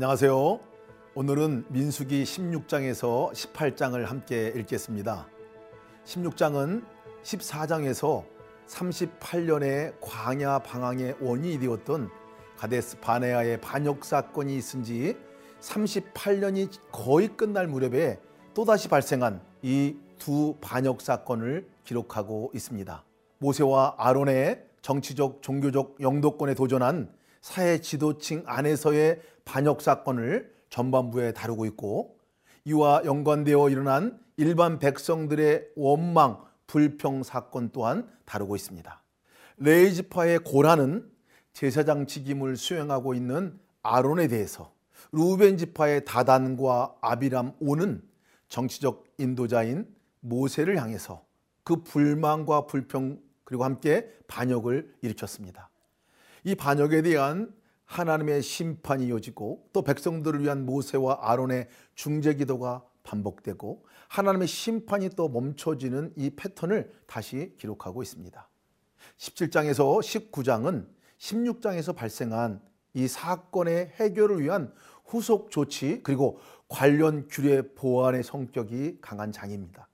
안녕하세요. 오늘은 민수기 16장에서 18장을 함께 읽겠습니다. 16장은 14장에서 38년의 광야 방황의 원인이 되었던 가데스 바네아의 반역 사건이 있은 지 38년이 거의 끝날 무렵에 또다시 발생한 이 두 반역 사건을 기록하고 있습니다. 모세와 아론의 정치적, 종교적 영도권에 도전한 사회 지도층 안에서의 반역 사건을 전반부에 다루고 있고 이와 연관되어 일어난 일반 백성들의 원망, 불평 사건 또한 다루고 있습니다. 레이지파의 고라는 제사장 직임을 수행하고 있는 아론에 대해서 루벤 지파의 다단과 아비람 오는 정치적 인도자인 모세를 향해서 그 불만과 불평 그리고 함께 반역을 일으켰습니다. 이 반역에 대한 하나님의 심판이 이어지고 또 백성들을 위한 모세와 아론의 중재 기도가 반복되고 하나님의 심판이 또 멈춰지는 이 패턴을 다시 기록하고 있습니다. 17장에서 19장은 16장에서 발생한 이 사건의 해결을 위한 후속 조치 그리고 관련 규례 보완의 성격이 강한 장입니다.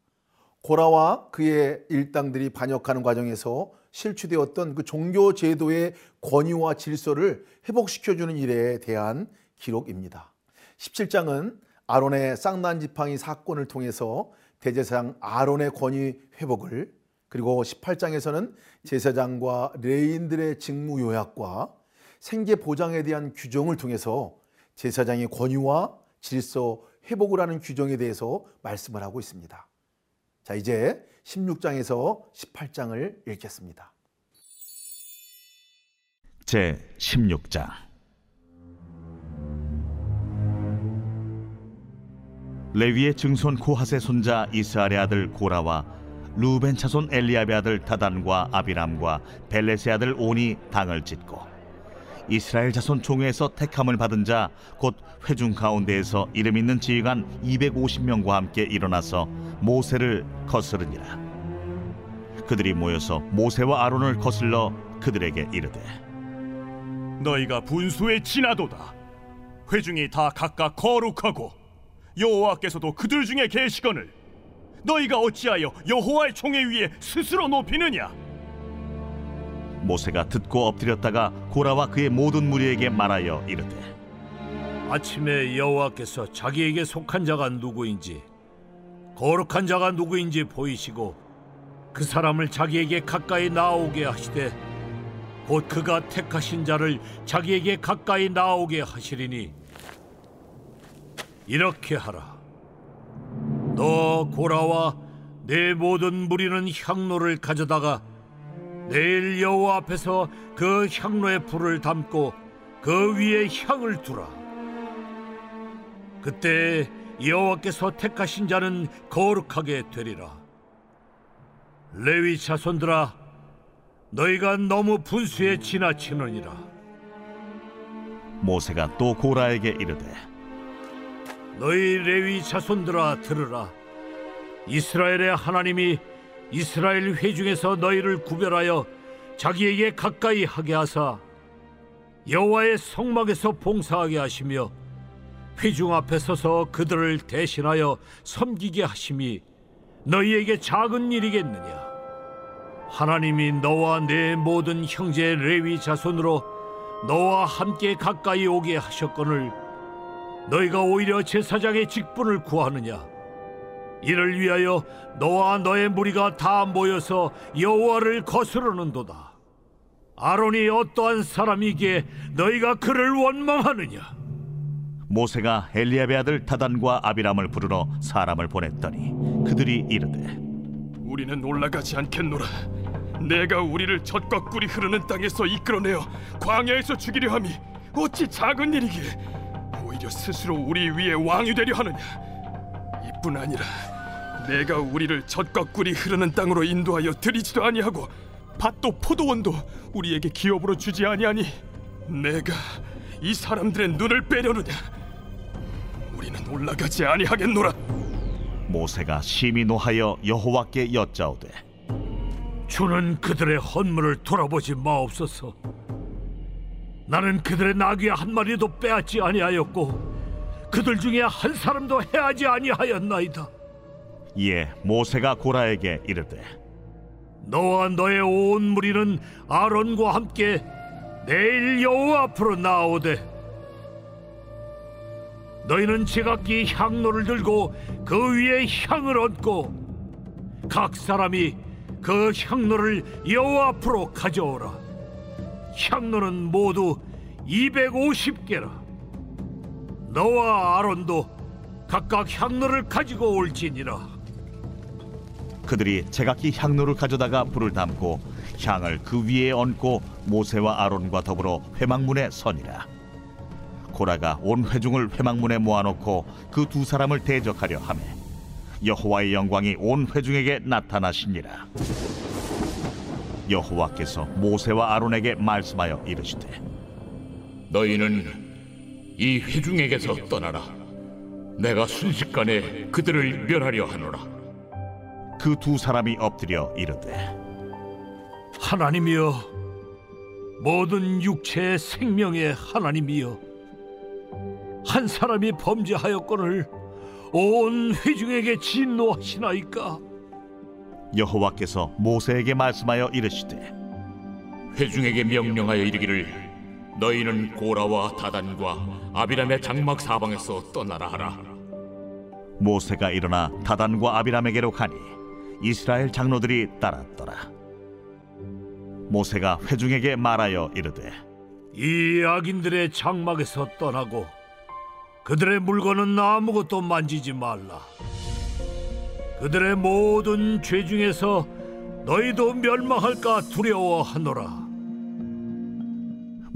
고라와 그의 일당들이 반역하는 과정에서 실추되었던 그 종교 제도의 권위와 질서를 회복시켜주는 일에 대한 기록입니다. 17장은 아론의 쌍난 지팡이 사건을 통해서 대제사장 아론의 권위 회복을 그리고 18장에서는 제사장과 레인들의 직무 요약과 생계 보장에 대한 규정을 통해서 제사장의 권위와 질서 회복을 하는 규정에 대해서 말씀을 하고 있습니다. 자, 이제 16장에서 18장을 읽겠습니다. 제 16장 레위의 증손 고핫의 손자 이스라엘의 아들 고라와 루벤 차손 엘리압의 아들 다단과 아비람과 벨레스의 아들 온이 당을 짓고 이스라엘 자손 총회에서 택함을 받은 자 곧 회중 가운데에서 이름 있는 지휘관 250명과 함께 일어나서 모세를 거스르니라. 그들이 모여서 모세와 아론을 거슬러 그들에게 이르되 너희가 분수에 지나도다. 회중이 다 각각 거룩하고 여호와께서도 그들 중에 계시거늘 너희가 어찌하여 여호와의 총회 위에 스스로 높이느냐 모세가 듣고 엎드렸다가 고라와 그의 모든 무리에게 말하여 이르되 아침에 여호와께서 자기에게 속한 자가 누구인지 거룩한 자가 누구인지 보이시고 그 사람을 자기에게 가까이 나오게 하시되 곧 그가 택하신 자를 자기에게 가까이 나오게 하시리니 이렇게 하라. 너 고라와 내 모든 무리는 향로를 가져다가 내일 여호와 앞에서 그 향로에 불을 담고 그 위에 향을 두라. 그때 여호와께서 택하신 자는 거룩하게 되리라. 레위 자손들아 너희가 너무 분수에 지나치느니라. 모세가 또 고라에게 이르되 너희 레위 자손들아 들으라. 이스라엘의 하나님이 이스라엘 회중에서 너희를 구별하여 자기에게 가까이 하게 하사 여호와의 성막에서 봉사하게 하시며 회중 앞에 서서 그들을 대신하여 섬기게 하심이 너희에게 작은 일이겠느냐? 하나님이 너와 내 모든 형제 레위 자손으로 너와 함께 가까이 오게 하셨거늘 너희가 오히려 제사장의 직분을 구하느냐 이를 위하여 너와 너의 무리가 다 모여서 여호와를 거스르는도다. 아론이 어떠한 사람이기에 너희가 그를 원망하느냐? 모세가 엘리압의 아들 다단과 아비람을 부르러 사람을 보냈더니 그들이 이르되 우리는 올라가지 않겠노라. 내가 우리를 젖과 꿀이 흐르는 땅에서 이끌어내어 광야에서 죽이려 함이 어찌 작은 일이기에 오히려 스스로 우리 위에 왕이 되려 하느냐? 이 뿐 아니라 내가 우리를 젖과 꿀이 흐르는 땅으로 인도하여 들이지도 아니하고 밭도 포도원도 우리에게 기업으로 주지 아니하니 내가 이 사람들의 눈을 빼려느냐? 우리는 올라가지 아니하겠노라. 모세가 심히 노하여 여호와께 여짜오되 주는 그들의 헌물을 돌아보지 마옵소서. 나는 그들의 나귀 한 마리도 빼앗지 아니하였고 그들 중에 한 사람도 해하지 아니하였나이다. 이에 모세가 고라에게 이르되 너와 너의 온 무리는 아론과 함께 내일 여호와 앞으로 나오되 너희는 제각기 향로를 들고 그 위에 향을 얹고 각 사람이 그 향로를 여호와 앞으로 가져오라 향로는 모두 250개라 너와 아론도 각각 향로를 가지고 올지니라. 그들이 제각기 향로를 가져다가 불을 담고 향을 그 위에 얹고 모세와 아론과 더불어 회막문에 서니라. 고라가 온 회중을 회막문에 모아놓고 그 두 사람을 대적하려 하매 여호와의 영광이 온 회중에게 나타나시니라. 여호와께서 모세와 아론에게 말씀하여 이르시되 너희는 이 회중에게서 떠나라. 내가 순식간에 그들을 멸하려 하노라. 그 두 사람이 엎드려 이르되 하나님이여 모든 육체의 생명의 하나님이여 한 사람이 범죄하였거늘 온 회중에게 진노하시나이까 여호와께서 모세에게 말씀하여 이르시되 회중에게 명령하여 이르기를 너희는 고라와 다단과 아비람의 장막 사방에서 떠나라 하라. 모세가 일어나 다단과 아비람에게로 가니 이스라엘 장로들이 따랐더라. 모세가 회중에게 말하여 이르되 이 악인들의 장막에서 떠나고 그들의 물건은 아무것도 만지지 말라. 그들의 모든 죄 중에서 너희도 멸망할까 두려워하노라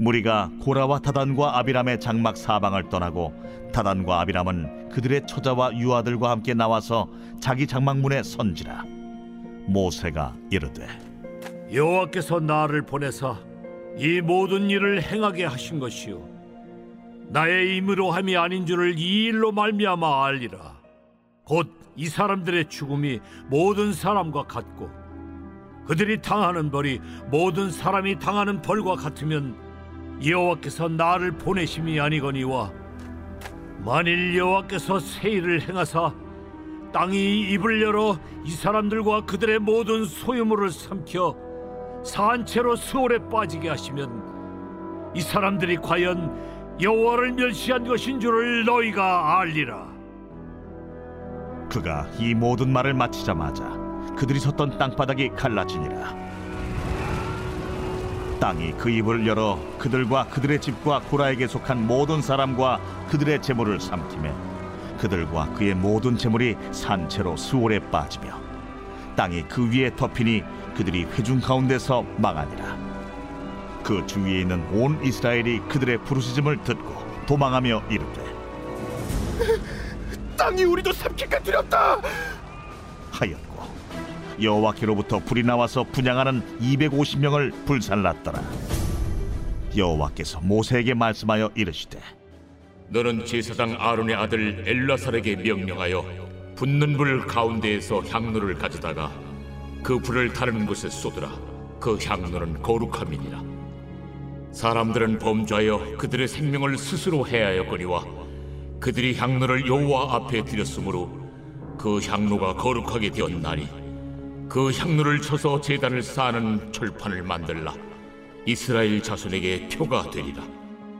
무리가 고라와 다단과 아비람의 장막 사방을 떠나고 다단과 아비람은 그들의 처자와 유아들과 함께 나와서 자기 장막문에 선지라. 모세가 이르되 여호와께서 나를 보내사 이 모든 일을 행하게 하신 것이요. 나의 임으로 함이 아닌 줄을 이 일로 말미암아 알리라. 곧 이 사람들의 죽음이 모든 사람과 같고 그들이 당하는 벌이 모든 사람이 당하는 벌과 같으면 여호와께서 나를 보내심이 아니거니와 만일 여호와께서 세일을 행하사 땅이 입을 열어 이 사람들과 그들의 모든 소유물을 삼켜 산채로 수월에 빠지게 하시면 이 사람들이 과연 여호와를 멸시한 것인 줄을 너희가 알리라. 그가 이 모든 말을 마치자마자 그들이 섰던 땅바닥이 갈라지니라 땅이 그 입을 열어 그들과 그들의 집과 고라에게 속한 모든 사람과 그들의 재물을 삼키매 그들과 그의 모든 재물이 산채로 수월에 빠지며 땅이 그 위에 덮이니 그들이 회중 가운데서 망하니라 그 주위에 있는 온 이스라엘이 그들의 부르짖음을 듣고 도망하며 이르되 땅이 우리도 삼킬까 두렵다. 하였고 여호와께로부터 불이 나와서 분양하는 250명을 불살랐더라 여호와께서 모세에게 말씀하여 이르시되 너는 제사장 아론의 아들 엘라살에게 명령하여 붙는 불 가운데에서 향로를 가져다가 그 불을 다른 곳에 쏟으라. 그 향로는 거룩함이니라. 사람들은 범죄하여 그들의 생명을 스스로 해하였거니와 그들이 향로를 여호와 앞에 드렸으므로 그 향로가 거룩하게 되었나니 그 향로를 쳐서 제단을 쌓는 철판을 만들라. 이스라엘 자손에게 표가 되리라.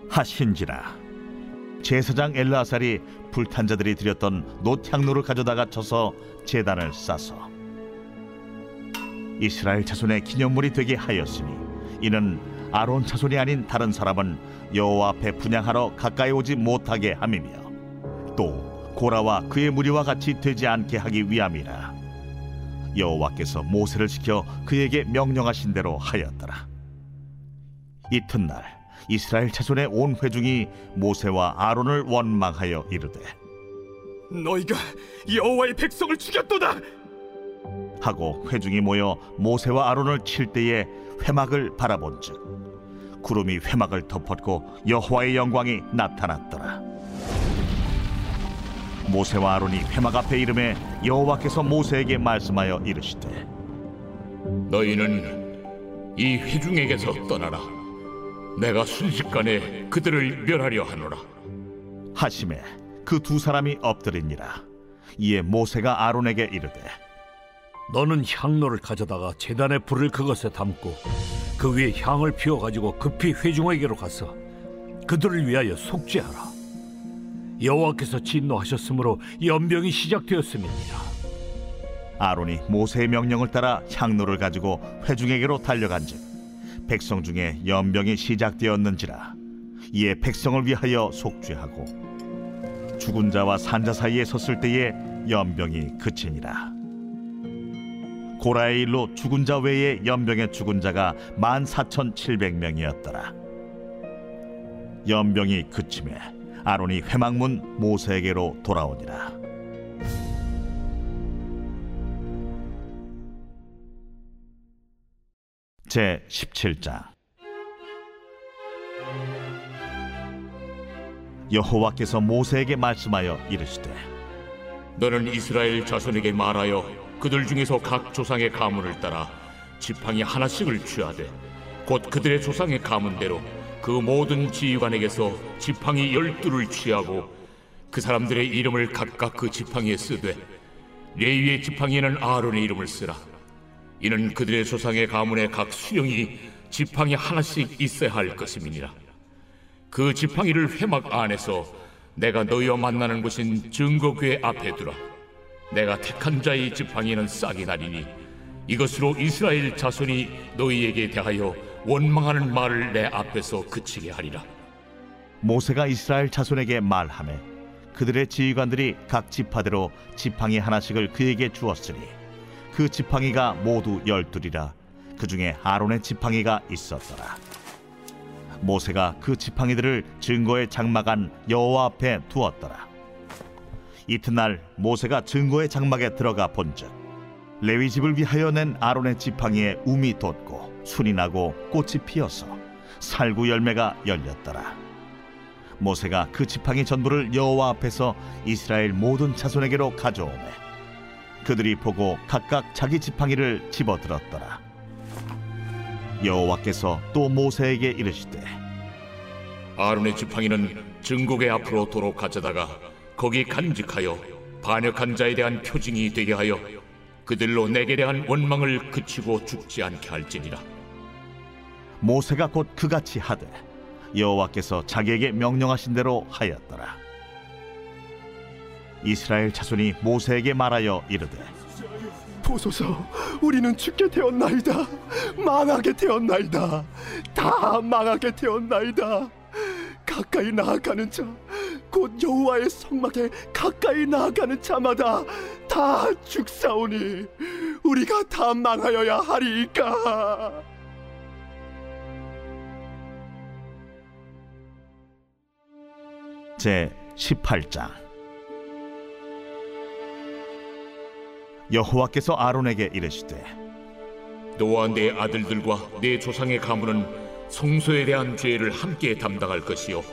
하신지라 제사장 엘라살이 불탄 자들이 드렸던 놋 향로를 가져다가 쳐서 제단을 싸서 이스라엘 자손의 기념물이 되게 하였으니 이는 아론 자손이 아닌 다른 사람은 여호와 앞에 분양하러 가까이 오지 못하게 함이며 또 고라와 그의 무리와 같이 되지 않게 하기 위함이라 여호와께서 모세를 시켜 그에게 명령하신 대로 하였더라 이튿날 이스라엘 자손의 온 회중이 모세와 아론을 원망하여 이르되 너희가 여호와의 백성을 죽였도다. 하고 회중이 모여 모세와 아론을 칠 때에 회막을 바라본즉 구름이 회막을 덮었고 여호와의 영광이 나타났더라 모세와 아론이 회막 앞에 이름에 여호와께서 모세에게 말씀하여 이르시되 너희는 이 회중에게서 떠나라. 내가 순식간에 그들을 멸하려 하노라. 하심에 그 두 사람이 엎드리니라 이에 모세가 아론에게 이르되 너는 향로를 가져다가 제단의 불을 그것에 담고 그 위에 향을 피워 가지고 급히 회중에게로 가서 그들을 위하여 속죄하라. 여호와께서 진노하셨으므로 연병이 시작되었음이니라. 아론이 모세의 명령을 따라 향로를 가지고 회중에게로 달려간즉 백성 중에 연병이 시작되었는지라. 이에 백성을 위하여 속죄하고 죽은 자와 산자 사이에 섰을 때에 연병이 그치니라. 고라의 일로 죽은 자 외에 연병에 죽은 자가 만 사천 칠백 명이었더라. 연병이 그침에 아론이 회막문 모세에게로 돌아오니라. 제 17장 여호와께서 모세에게 말씀하여 이르시되 너는 이스라엘 자손에게 말하여 그들 중에서 각 조상의 가문을 따라 지팡이 하나씩을 취하되 곧 그들의 조상의 가문대로 그 모든 지휘관에게서 지팡이 열두를 취하고 그 사람들의 이름을 각각 그 지팡이에 쓰되 레위의 지팡이에는 아론의 이름을 쓰라 이는 그들의 조상의 가문의 각 수령이 지팡이 하나씩 있어야 할 것임이니라 그 지팡이를 회막 안에서 내가 너희와 만나는 곳인 증거궤 앞에 두라. 내가 택한 자의 지팡이는 싹이 나리니 이것으로 이스라엘 자손이 너희에게 대하여 원망하는 말을 내 앞에서 그치게 하리라. 모세가 이스라엘 자손에게 말하매 그들의 지휘관들이 각 지파대로 지팡이 하나씩을 그에게 주었으니 그 지팡이가 모두 열둘이라. 그 중에 아론의 지팡이가 있었더라. 모세가 그 지팡이들을 증거의 장막안 여호와 앞에 두었더라. 이튿날 모세가 증거의 장막에 들어가 본즉 레위 집을 위하여 낸 아론의 지팡이에 움이 돋고 순이 나고 꽃이 피어서 살구 열매가 열렸더라. 모세가 그 지팡이 전부를 여호와 앞에서 이스라엘 모든 자손에게로 가져오매 그들이 보고 각각 자기 지팡이를 집어들었더라. 여호와께서 또 모세에게 이르시되 아론의 지팡이는 증거궤 앞으로 도로 가져다가 거기 간직하여 반역한 자에 대한 표징이 되게 하여 그들로 내게 대한 원망을 그치고 죽지 않게 할지니라. 모세가 곧 그같이 하되 여호와께서 자기에게 명령하신 대로 하였더라. 이스라엘 자손이 모세에게 말하여 이르되 보소서 우리는 죽게 되었나이다. 망하게 되었나이다. 다 망하게 되었나이다. 가까이 나아가는 자 곧 여호와의 성막에 가까이 나아가는 자마다 다 죽사오니 우리가 다 망하여야 하리이까. 제 18장. 여호와께서 아론에게 이르시되 너와 내 아들들과 내 조상의 가문은 성소에 대한 죄를 함께 담당할 것이요.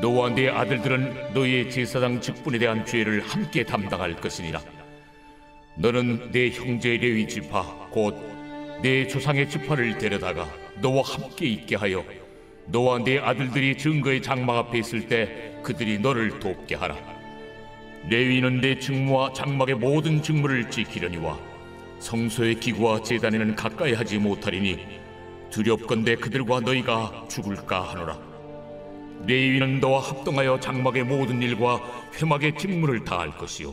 너와 내 아들들은 너희의 제사장 직분에 대한 죄를 함께 담당할 것이니라 너는 내 형제 레위 지파. 곧 내 조상의 지파를 데려다가 너와 함께 있게 하여 너와 내 아들들이 증거의 장막 앞에 있을 때 그들이 너를 돕게 하라. 레위는 내 직무와 장막의 모든 직무를 지키려니와 성소의 기구와 제단에는 가까이 하지 못하리니 두렵건대 그들과 너희가 죽을까 하노라. 레위는 너와 합동하여 장막의 모든 일과 회막의 직무를 다할 것이요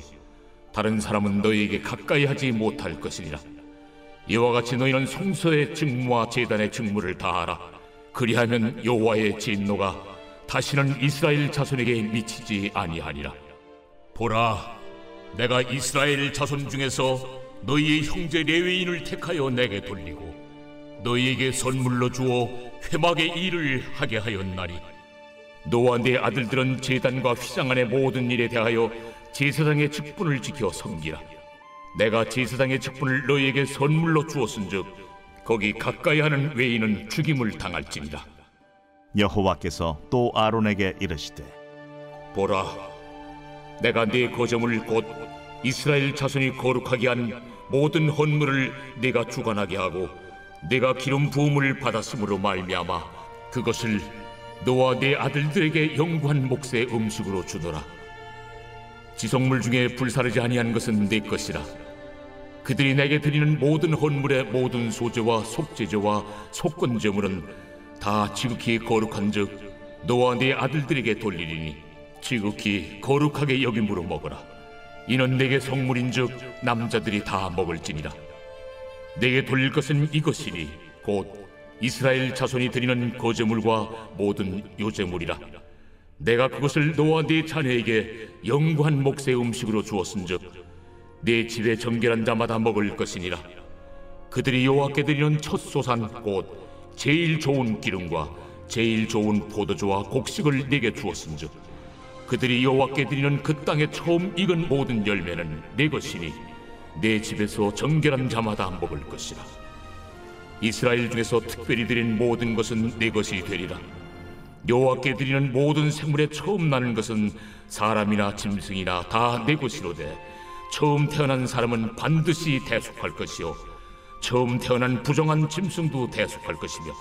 다른 사람은 너희에게 가까이 하지 못할 것이니라. 이와 같이 너희는 성소의 직무와 제단의 직무를 다하라. 그리하면 여호와의 진노가 다시는 이스라엘 자손에게 미치지 아니하니라. 보라 내가 이스라엘 자손 중에서 너희의 형제 레위인을 택하여 내게 돌리고 너희에게 선물로 주어 회막의 일을 하게 하였나니. 너와 내 아들들은 제단과 휘장 안의 모든 일에 대하여 제사장의 직분을 지켜 섬기라 내가 제사장의 직분을 너희에게 선물로 주었은즉 거기 가까이 하는 외인은 죽임을 당할지니라 여호와께서 또 아론에게 이르시되 보라 내가 네 거점을 곧 이스라엘 자손이 거룩하게 한 모든 헌물을 네가 주관하게 하고 네가 기름 부음을 받았으므로 말미암아 그것을 너와 네 아들들에게 영구한 몫의 음식으로 주노라. 지성물 중에 불사르지 아니한 것은 네 것이라. 그들이 내게 드리는 모든 헌물의 모든 소재와 속재재와 속건제물은 다 지극히 거룩한즉 너와 네 아들들에게 돌리리니 지극히 거룩하게 여김으로 먹어라. 이는 내게 성물인즉 남자들이 다 먹을지니라. 내게 돌릴 것은 이것이니 곧 이스라엘 자손이 드리는 거제물과 모든 요제물이라. 내가 그것을 너와 네 자녀에게 영구한 몫의 음식으로 주었은즉 네 집에 정결한 자마다 먹을 것이니라. 그들이 여호와께 드리는 첫 소산 곧 제일 좋은 기름과 제일 좋은 포도주와 곡식을 내게 주었은즉 그들이 여호와께 드리는 그 땅에 처음 익은 모든 열매는 내 것이니 내 집에서 정결한 자마다 먹을 것이라. 이스라엘 중에서 특별히 드린 모든 것은 내 것이 되리라. 여호와께 드리는 모든 생물에 처음 나는 것은 사람이나 짐승이나 다 내 것이로되 처음 태어난 사람은 반드시 대속할 것이요 처음 태어난 부정한 짐승도 대속할 것이며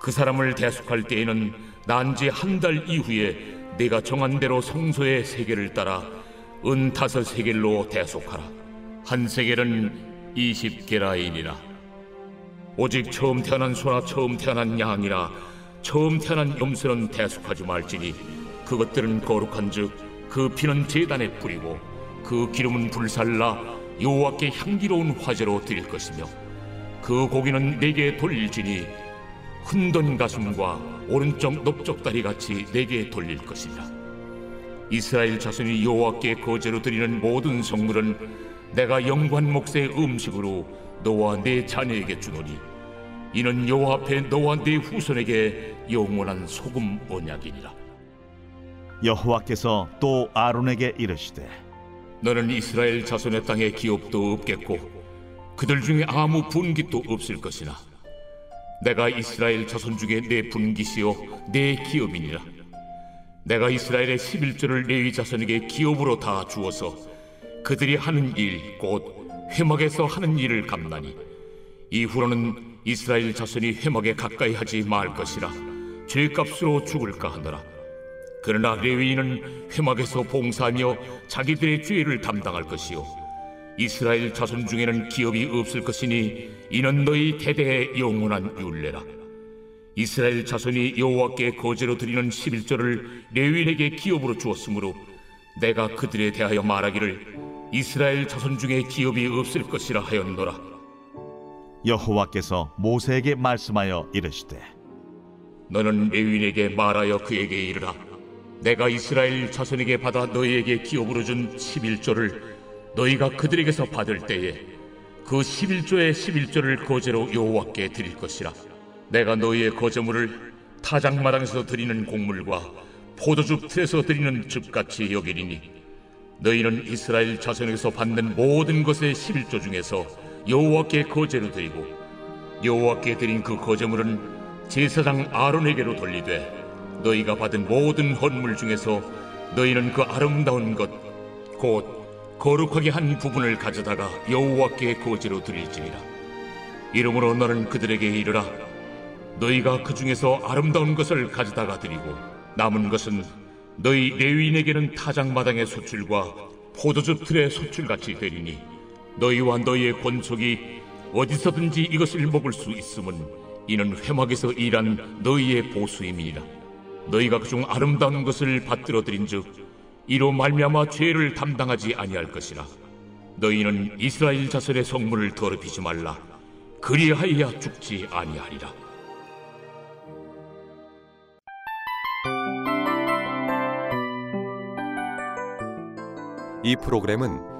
그 사람을 대속할 때에는 난지 한 달 이후에 내가 정한 대로 성소의 세계를 따라 은 다섯 세겔로 대속하라. 한 세겔은 이십 게라인이라. 오직 처음 태어난 소나 처음 태어난 양이나 처음 태어난 염소는 대속하지 말지니 그것들은 거룩한즉 그 피는 제단에 뿌리고 그 기름은 불살라 여호와께 향기로운 화제로 드릴 것이며 그 고기는 내게 돌릴지니 흔든 가슴과 오른쪽 넓적다리 같이 내게 돌릴 것이라. 이스라엘 자손이 여호와께 거제로 드리는 모든 성물은 내가 영관 목새의 음식으로 너와 내 자녀에게 주노니 이는 여호와 앞에 너와 내 후손에게 영원한 소금 언약이니라. 여호와께서 또 아론에게 이르시되 너는 이스라엘 자손의 땅에 기업도 없겠고 그들 중에 아무 분깃도 없을 것이나 내가 이스라엘 자손 중에 내 분깃이요 내 기업이니라. 내가 이스라엘의 11조를 레위 자손에게 기업으로 다 주어서 그들이 하는 일 곧 회막에서 하는 일을 감나니 이후로는 이스라엘 자손이 회막에 가까이 하지 말 것이라. 죄값으로 죽을까 하더라. 그러나 레위인은 회막에서 봉사하며 자기들의 죄를 담당할 것이요. 이스라엘 자손 중에는 기업이 없을 것이니 이는 너희 대대의 영원한 율례라. 이스라엘 자손이 여호와께 거제로 드리는 11조를 레위인에게 기업으로 주었으므로 내가 그들에 대하여 말하기를 이스라엘 자손 중에 기업이 없을 것이라 하였노라 여호와께서 모세에게 말씀하여 이르시되 너는 레위인에게 말하여 그에게 이르라. 내가 이스라엘 자손에게 받아 너희에게 기업으로 준 11조를 너희가 그들에게서 받을 때에 그 11조의 11조를 거제로 여호와께 드릴 것이라. 내가 너희의 거제물을 타작마당에서 드리는 곡물과 포도즙 틀에서 드리는 즙같이 여기리니 너희는 이스라엘 자손에게서 받는 모든 것의 11조 중에서 여호와께 거제로 드리고 여호와께 드린 그 거제물은 제사장 아론에게로 돌리되 너희가 받은 모든 헌물 중에서 너희는 그 아름다운 것 곧 거룩하게 한 부분을 가져다가 여호와께 거제로 드릴지니라. 이러므로 너는 그들에게 이르라. 너희가 그 중에서 아름다운 것을 가져다가 드리고 남은 것은 너희 레위인에게는 타작마당의 소출과 포도즙 틀의 소출같이 되리니 너희와 너희의 권속이 어디서든지 이것을 먹을 수 있음은 이는 회막에서 일한 너희의 보수임이니라. 너희가 그중 아름다운 것을 받들어 드린즉 이로 말미암아 죄를 담당하지 아니할 것이라. 너희는 이스라엘 자손의 성물을 더럽히지 말라. 그리하여야 죽지 아니하리라. 이 프로그램은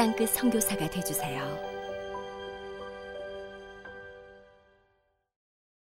땅끝 선교사가 되주세요.